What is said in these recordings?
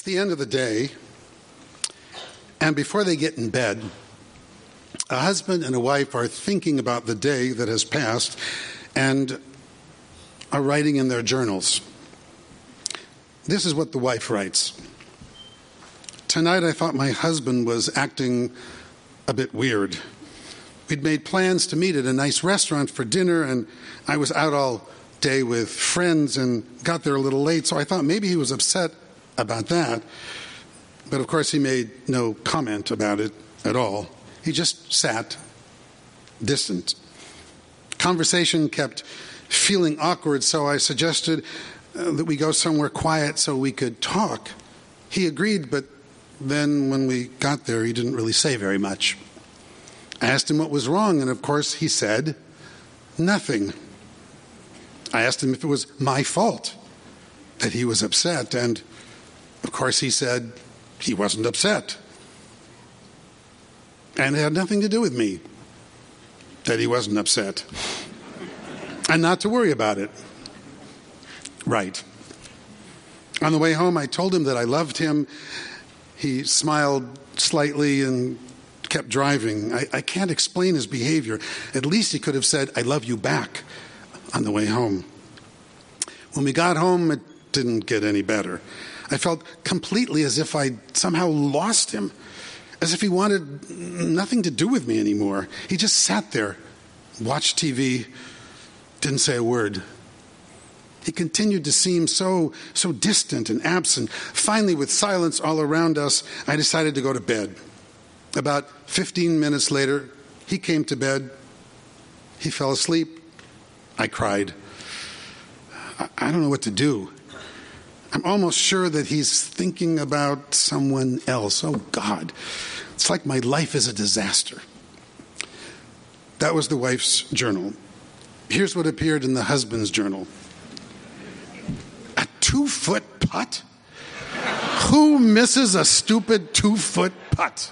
It's the end of the day, and before they get in bed, a husband and a wife are thinking about the day that has passed and are writing in their journals. This is what the wife writes Tonight I thought my husband was acting a bit weird. We'd made plans to meet at a nice restaurant for dinner, and I was out all day with friends and got there a little late, so I thought maybe he was upset about that. But of course, he made no comment about it at all. He just sat distant. Conversation kept feeling awkward, so I suggested uh, that we go somewhere quiet so we could talk. He agreed, but then when we got there, he didn't really say very much. I asked him what was wrong, and of course, he said nothing. I asked him if it was my fault that he was upset, and of course, he said he wasn't upset. And it had nothing to do with me that he wasn't upset. And not to worry about it. Right. On the way home, I told him that I loved him. He smiled slightly and kept driving. I, I, can't explain his behavior. At least he could have said, I love you back on the way home. When we got home, it didn't get any better. I felt completely as if I'd somehow lost him, as if he wanted nothing to do with me anymore. He just sat there, watched TV, didn't say a word. He continued to seem so, so distant and absent. Finally, with silence all around us, I decided to go to bed. About 15 minutes later, he came to bed. He fell asleep. I cried. I, I don't know what to do. I'm almost sure that he's thinking about someone else. Oh, God. It's like my life is a disaster. That was the wife's journal. Here's what appeared in the husband's journal a two foot putt? Who misses a stupid two foot putt?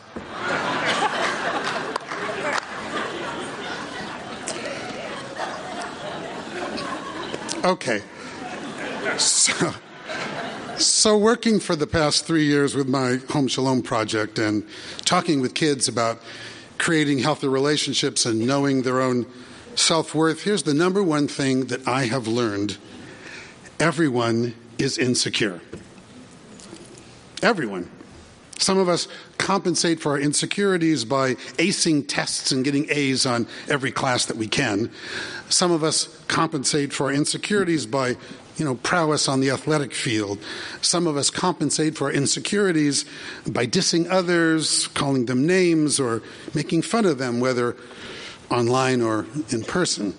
Okay. So so, working for the past three years with my Home Shalom project and talking with kids about creating healthy relationships and knowing their own self worth, here's the number one thing that I have learned everyone is insecure. Everyone. Some of us compensate for our insecurities by acing tests and getting A's on every class that we can. Some of us compensate for our insecurities by you know, prowess on the athletic field. Some of us compensate for our insecurities by dissing others, calling them names, or making fun of them, whether online or in person.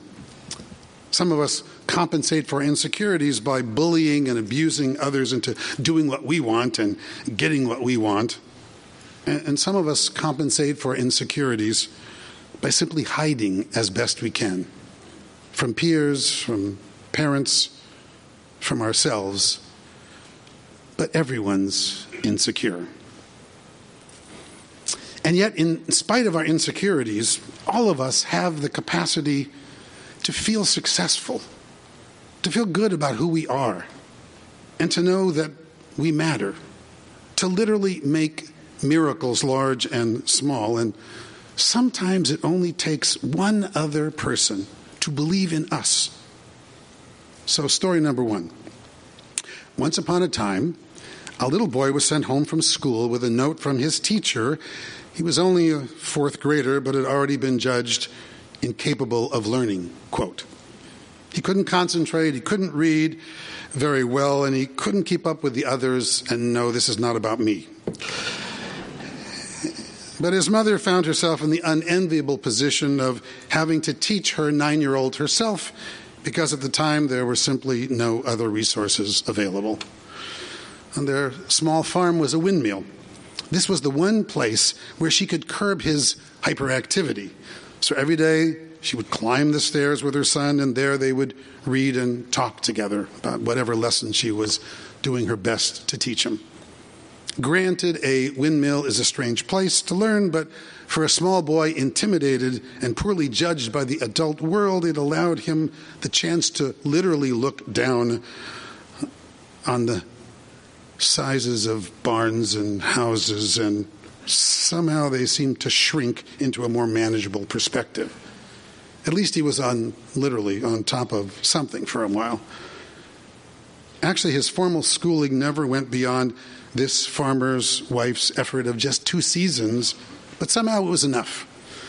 Some of us compensate for insecurities by bullying and abusing others into doing what we want and getting what we want. And some of us compensate for insecurities by simply hiding as best we can from peers, from parents, from ourselves, but everyone's insecure. And yet, in spite of our insecurities, all of us have the capacity to feel successful, to feel good about who we are, and to know that we matter, to literally make miracles large and small. And sometimes it only takes one other person to believe in us so, story number one. Once upon a time, a little boy was sent home from school with a note from his teacher. He was only a fourth grader, but had already been judged incapable of learning. Quote. He couldn't concentrate, he couldn't read very well, and he couldn't keep up with the others, and no, this is not about me. But his mother found herself in the unenviable position of having to teach her nine year old herself because at the time there were simply no other resources available. And their small farm was a windmill. This was the one place where she could curb his hyperactivity. So every day she would climb the stairs with her son, and there they would read and talk together about whatever lesson she was doing her best to teach him. Granted, a windmill is a strange place to learn, but for a small boy intimidated and poorly judged by the adult world, it allowed him the chance to literally look down on the sizes of barns and houses, and somehow they seemed to shrink into a more manageable perspective. At least he was on, literally, on top of something for a while. Actually, his formal schooling never went beyond this farmer's wife's effort of just two seasons, but somehow it was enough.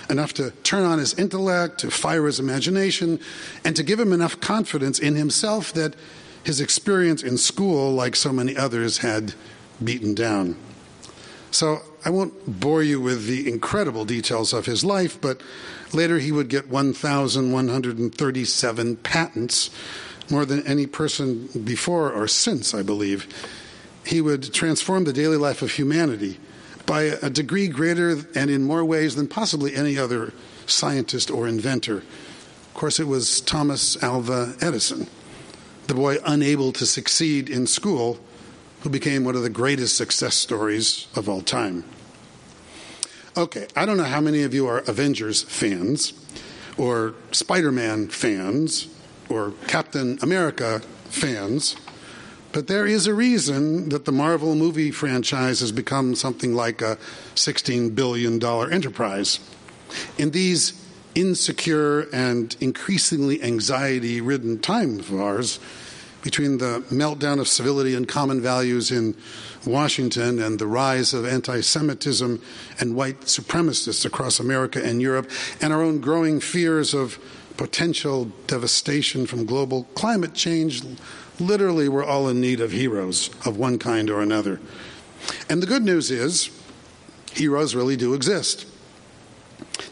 Enough to turn on his intellect, to fire his imagination, and to give him enough confidence in himself that his experience in school, like so many others, had beaten down. So I won't bore you with the incredible details of his life, but later he would get 1,137 patents, more than any person before or since, I believe. He would transform the daily life of humanity by a degree greater and in more ways than possibly any other scientist or inventor. Of course, it was Thomas Alva Edison, the boy unable to succeed in school who became one of the greatest success stories of all time. Okay, I don't know how many of you are Avengers fans, or Spider Man fans, or Captain America fans, but there is a reason that the Marvel movie franchise has become something like a $16 billion enterprise. In these insecure and increasingly anxiety ridden times of ours, between the meltdown of civility and common values in Washington and the rise of anti Semitism and white supremacists across America and Europe, and our own growing fears of potential devastation from global climate change, literally, we're all in need of heroes of one kind or another. And the good news is, heroes really do exist.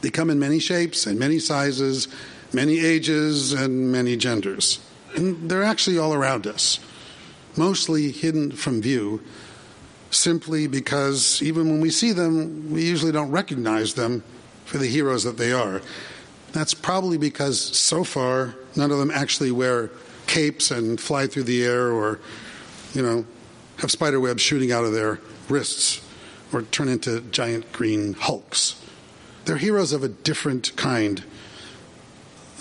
They come in many shapes and many sizes, many ages, and many genders. And they're actually all around us, mostly hidden from view, simply because even when we see them, we usually don't recognize them for the heroes that they are. That's probably because so far none of them actually wear capes and fly through the air or, you know, have spider webs shooting out of their wrists or turn into giant green hulks. They're heroes of a different kind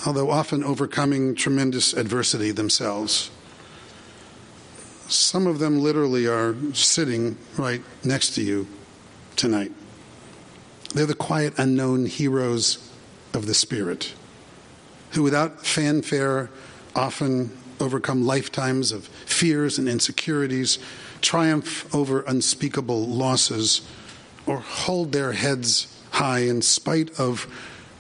although often overcoming tremendous adversity themselves. Some of them literally are sitting right next to you tonight. They're the quiet, unknown heroes of the Spirit, who without fanfare often overcome lifetimes of fears and insecurities, triumph over unspeakable losses, or hold their heads high in spite of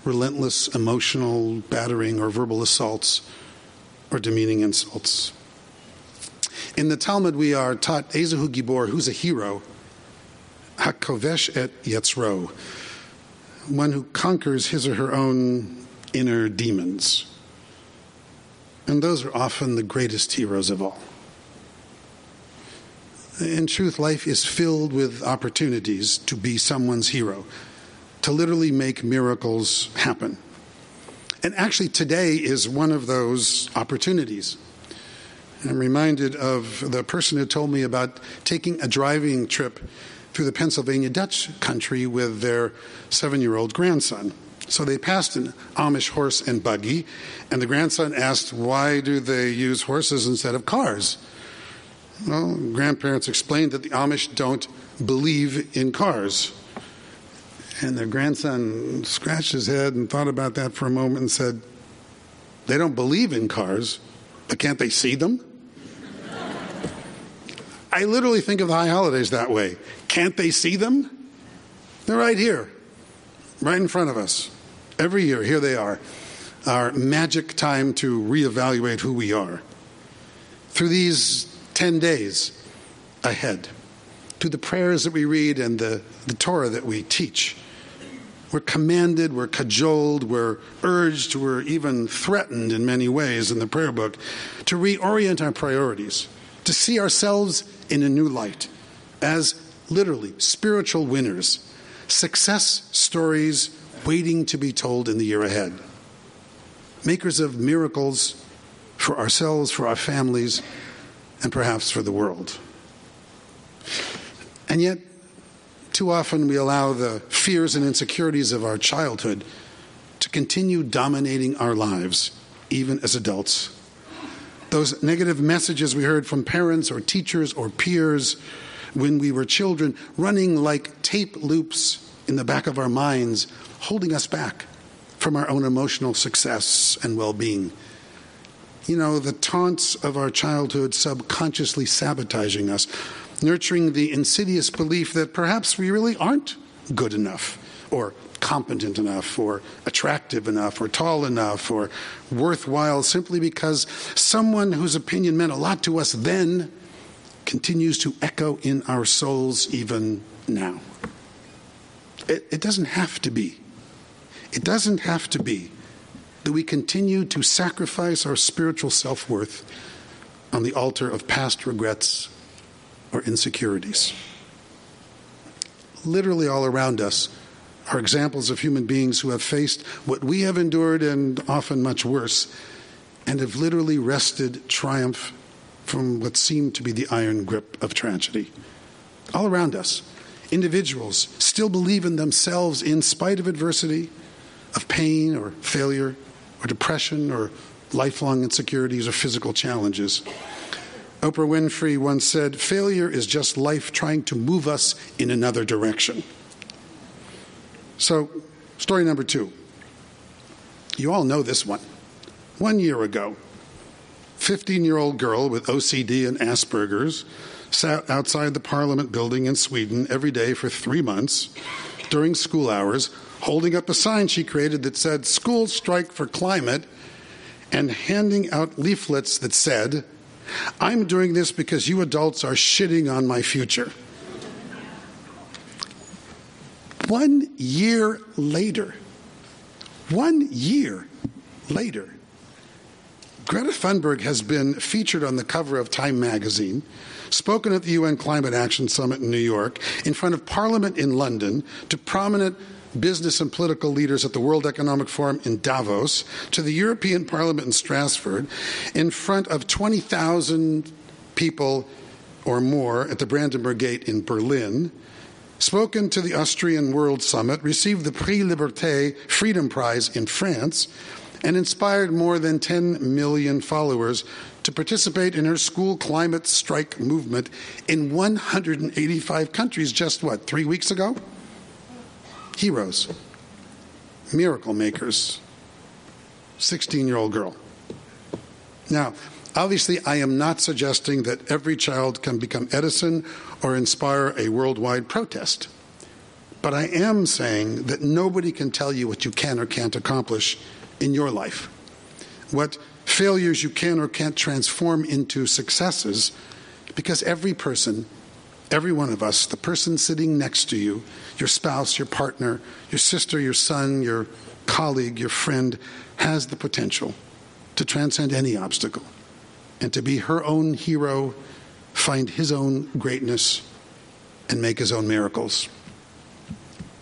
relentless emotional battering or verbal assaults or demeaning insults. In the Talmud, we are taught Ezehu Gibor, who's a hero, Hakovesh et Yetzro, one who conquers his or her own inner demons. And those are often the greatest heroes of all. In truth, life is filled with opportunities to be someone's hero, to literally make miracles happen. And actually, today is one of those opportunities. I'm reminded of the person who told me about taking a driving trip through the Pennsylvania Dutch country with their seven year old grandson. So they passed an Amish horse and buggy, and the grandson asked, Why do they use horses instead of cars? Well, grandparents explained that the Amish don't believe in cars. And the grandson scratched his head and thought about that for a moment and said, They don't believe in cars, but can't they see them? I literally think of the high holidays that way. Can't they see them? They're right here, right in front of us. Every year, here they are. Our magic time to reevaluate who we are. Through these 10 days ahead, through the prayers that we read and the, the Torah that we teach, we're commanded, we're cajoled, we're urged, we're even threatened in many ways in the prayer book to reorient our priorities, to see ourselves in a new light as literally spiritual winners, success stories waiting to be told in the year ahead, makers of miracles for ourselves, for our families, and perhaps for the world. And yet, too often we allow the fears and insecurities of our childhood to continue dominating our lives, even as adults. Those negative messages we heard from parents or teachers or peers when we were children, running like tape loops in the back of our minds, holding us back from our own emotional success and well being. You know, the taunts of our childhood subconsciously sabotaging us, nurturing the insidious belief that perhaps we really aren't good enough or competent enough or attractive enough or tall enough or worthwhile simply because someone whose opinion meant a lot to us then continues to echo in our souls even now. It, it doesn't have to be. It doesn't have to be that we continue to sacrifice our spiritual self worth on the altar of past regrets or insecurities. Literally all around us are examples of human beings who have faced what we have endured and often much worse, and have literally wrested triumph from what seemed to be the iron grip of tragedy. All around us, individuals still believe in themselves in spite of adversity, of pain or failure, or depression, or lifelong insecurities or physical challenges. Oprah Winfrey once said, Failure is just life trying to move us in another direction. So, story number two. You all know this one. One year ago, 15 year old girl with OCD and Asperger's sat outside the Parliament building in Sweden every day for three months during school hours, holding up a sign she created that said, School Strike for Climate, and handing out leaflets that said, I'm doing this because you adults are shitting on my future. One year later, one year later, Greta Thunberg has been featured on the cover of Time magazine, spoken at the UN Climate Action Summit in New York, in front of Parliament in London, to prominent business and political leaders at the World Economic Forum in Davos, to the European Parliament in Strasbourg, in front of 20,000 people or more at the Brandenburg Gate in Berlin, spoken to the Austrian World Summit, received the Prix Liberté Freedom Prize in France, and inspired more than 10 million followers to participate in her school climate strike movement in 185 countries just what, three weeks ago? Heroes, miracle makers, 16 year old girl. Now, obviously, I am not suggesting that every child can become Edison or inspire a worldwide protest. But I am saying that nobody can tell you what you can or can't accomplish in your life. What failures you can or can't transform into successes, because every person, every one of us, the person sitting next to you, your spouse, your partner, your sister, your son, your colleague, your friend, has the potential to transcend any obstacle and to be her own hero find his own greatness and make his own miracles.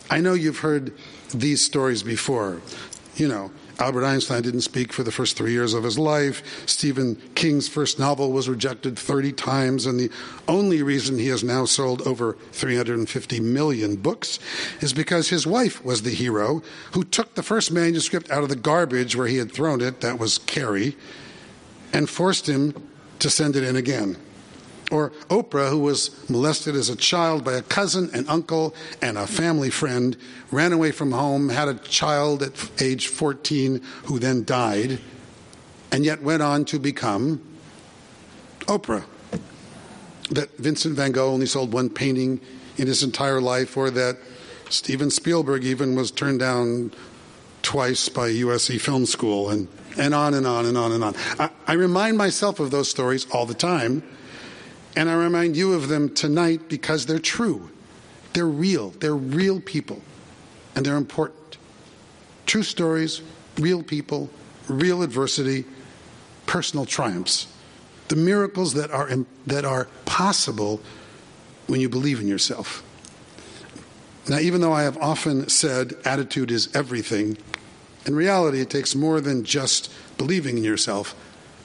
I know you've heard these stories before. You know, Albert Einstein didn't speak for the first three years of his life. Stephen King's first novel was rejected 30 times, and the only reason he has now sold over 350 million books is because his wife was the hero who took the first manuscript out of the garbage where he had thrown it, that was Carrie, and forced him to send it in again. Or Oprah, who was molested as a child by a cousin, an uncle, and a family friend, ran away from home, had a child at age 14 who then died, and yet went on to become Oprah. That Vincent van Gogh only sold one painting in his entire life, or that Steven Spielberg even was turned down twice by USC Film School, and, and on and on and on and on. I, I remind myself of those stories all the time and I remind you of them tonight because they're true. They're real. They're real people. And they're important. True stories, real people, real adversity, personal triumphs. The miracles that are, that are possible when you believe in yourself. Now, even though I have often said attitude is everything, in reality, it takes more than just believing in yourself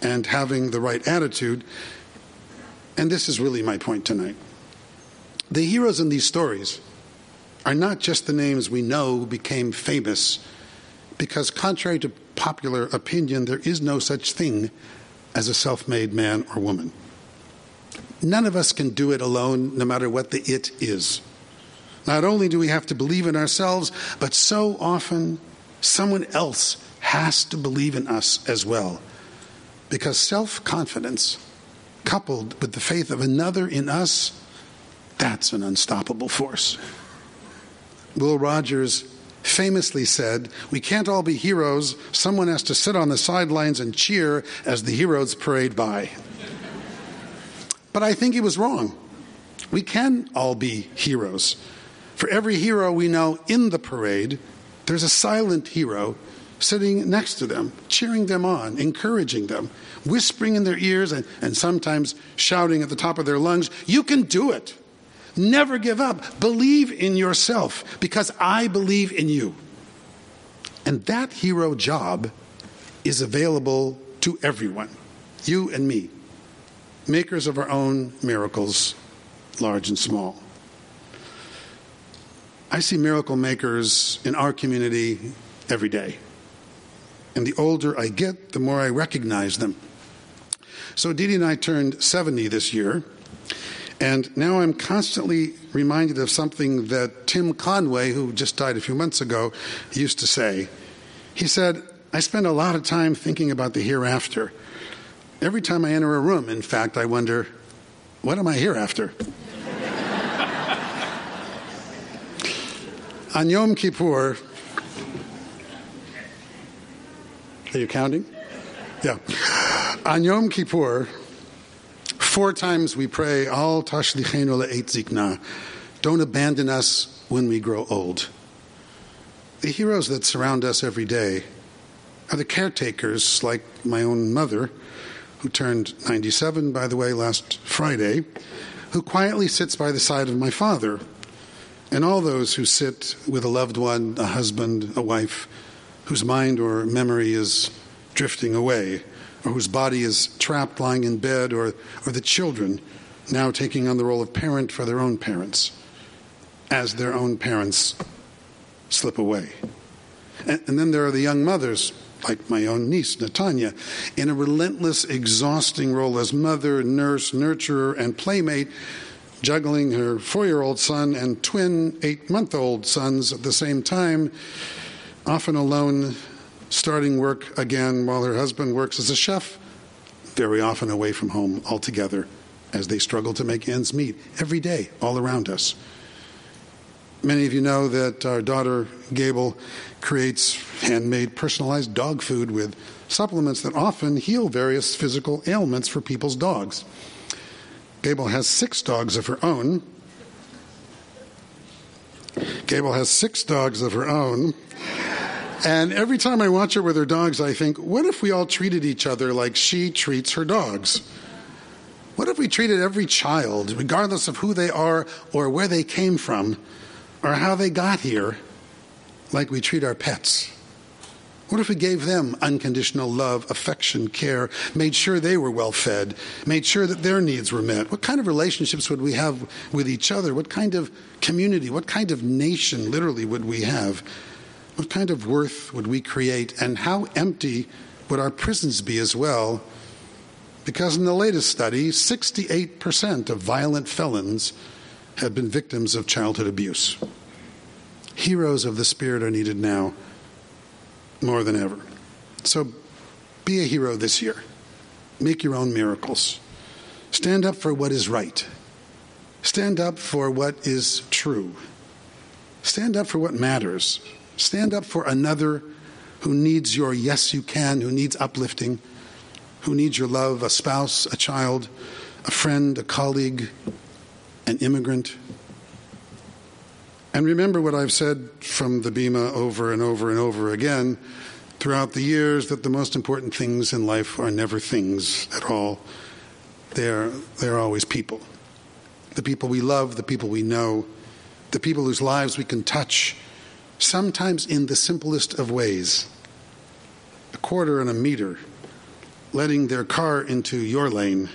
and having the right attitude and this is really my point tonight. The heroes in these stories are not just the names we know became famous, because contrary to popular opinion, there is no such thing as a self made man or woman. None of us can do it alone, no matter what the it is. Not only do we have to believe in ourselves, but so often someone else has to believe in us as well. Because self confidence, coupled with the faith of another in us, that's an unstoppable force. Will Rogers famously said, We can't all be heroes. Someone has to sit on the sidelines and cheer as the heroes parade by. But I think he was wrong. We can all be heroes. For every hero we know in the parade, there's a silent hero sitting next to them, cheering them on, encouraging them, whispering in their ears, and, and sometimes shouting at the top of their lungs, You can do it. Never give up. Believe in yourself because I believe in you. And that hero job is available to everyone, you and me, makers of our own miracles, large and small. I see miracle makers in our community every day. And the older I get, the more I recognize them. So Dee and I turned 70 this year. And now I'm constantly reminded of something that Tim Conway, who just died a few months ago, used to say. He said, I spend a lot of time thinking about the hereafter. Every time I enter a room, in fact, I wonder, what am I here On Yom Kippur, are you counting? Yeah. On Yom Kippur, Four times we pray, Al tashlichenu le'et zikna. Don't abandon us when we grow old. The heroes that surround us every day are the caretakers, like my own mother, who turned 97, by the way, last Friday, who quietly sits by the side of my father, and all those who sit with a loved one, a husband, a wife, whose mind or memory is drifting away or whose body is trapped lying in bed, or, or the children now taking on the role of parent for their own parents as their own parents slip away. And, and then there are the young mothers, like my own niece, Natanya, in a relentless, exhausting role as mother, nurse, nurturer, and playmate, juggling her four year old son and twin eight month old sons at the same time, often alone starting work again while her husband works as a chef, very often away from home altogether as they struggle to make ends meet every day all around us. Many of you know that our daughter Gable creates handmade personalized dog food with supplements that often heal various physical ailments for people's dogs. Gable has six dogs of her own. Gable has six dogs of her own. And every time I watch her with her dogs, I think, what if we all treated each other like she treats her dogs? What if we treated every child, regardless of who they are or where they came from or how they got here, like we treat our pets? What if we gave them unconditional love, affection, care, made sure they were well fed, made sure that their needs were met? What kind of relationships would we have with each other? What kind of community, what kind of nation, literally, would we have? What kind of worth would we create, and how empty would our prisons be as well? Because in the latest study, 68% of violent felons have been victims of childhood abuse. Heroes of the Spirit are needed now more than ever. So be a hero this year. Make your own miracles. Stand up for what is right. Stand up for what is true. Stand up for what matters. Stand up for another who needs your yes, you can, who needs uplifting, who needs your love, a spouse, a child, a friend, a colleague, an immigrant. And remember what I've said from the Bema over and over and over again throughout the years that the most important things in life are never things at all. They're, they're always people. The people we love, the people we know, the people whose lives we can touch sometimes in the simplest of ways a quarter and a meter, letting their car into your lane,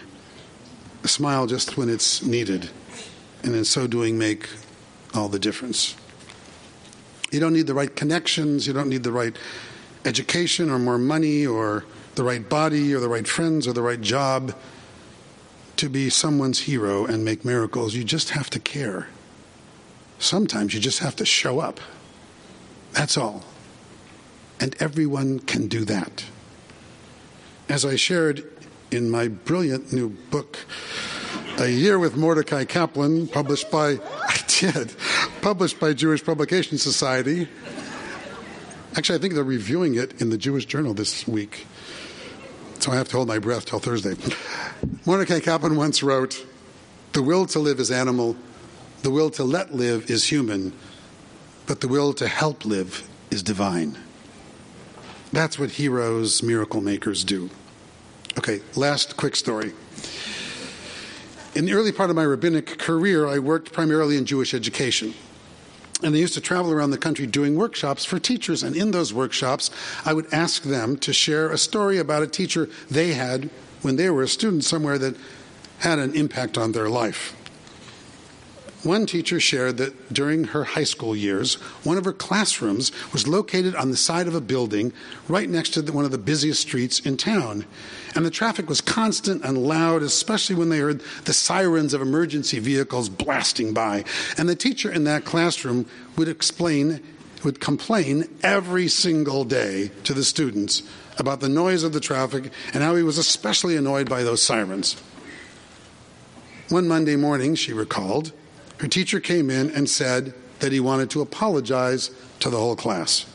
a smile just when it's needed, and in so doing, make all the difference. You don't need the right connections, you don't need the right education or more money or the right body or the right friends or the right job to be someone's hero and make miracles. You just have to care. Sometimes you just have to show up. That's all. And everyone can do that. As I shared in my brilliant new book, A Year with Mordecai Kaplan, published by, Did, published by Jewish Publication Society. Actually, I think they're reviewing it in the Jewish Journal this week. So I have to hold my breath till Thursday. Mordecai Kaplan once wrote The will to live is animal, the will to let live is human, but the will to help live is divine. That's what heroes, miracle makers do. Okay, last quick story. In the early part of my rabbinic career, I worked primarily in Jewish education. And I used to travel around the country doing workshops for teachers. And in those workshops, I would ask them to share a story about a teacher they had when they were a student somewhere that had an impact on their life. One teacher shared that during her high school years, one of her classrooms was located on the side of a building right next to the, one of the busiest streets in town. And the traffic was constant and loud, especially when they heard the sirens of emergency vehicles blasting by. And the teacher in that classroom would explain, would complain every single day to the students about the noise of the traffic and how he was especially annoyed by those sirens. One Monday morning, she recalled, her teacher came in and said that he wanted to apologize to the whole class.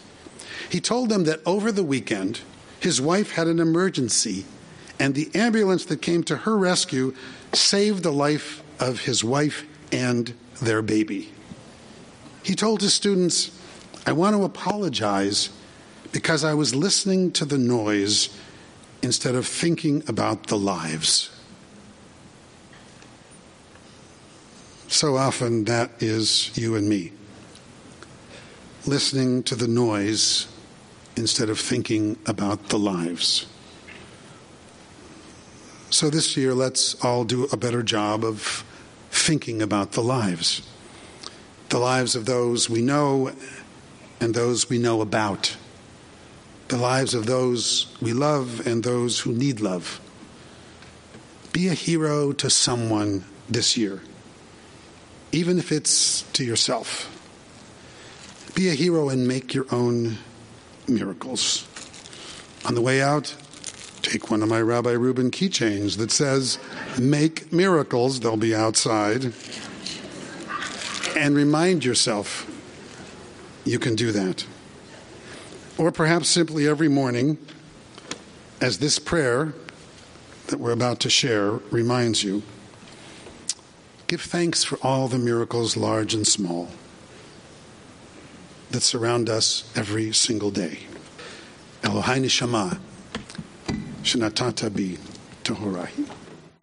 He told them that over the weekend, his wife had an emergency, and the ambulance that came to her rescue saved the life of his wife and their baby. He told his students, I want to apologize because I was listening to the noise instead of thinking about the lives. So often that is you and me. Listening to the noise instead of thinking about the lives. So this year, let's all do a better job of thinking about the lives. The lives of those we know and those we know about. The lives of those we love and those who need love. Be a hero to someone this year even if it's to yourself. Be a hero and make your own miracles. On the way out, take one of my Rabbi Reuben keychains that says, Make miracles, they'll be outside. And remind yourself you can do that. Or perhaps simply every morning, as this prayer that we're about to share reminds you. Give thanks for all the miracles, large and small, that surround us every single day. Elohai Neshama, Shenatata bi Tohorahi.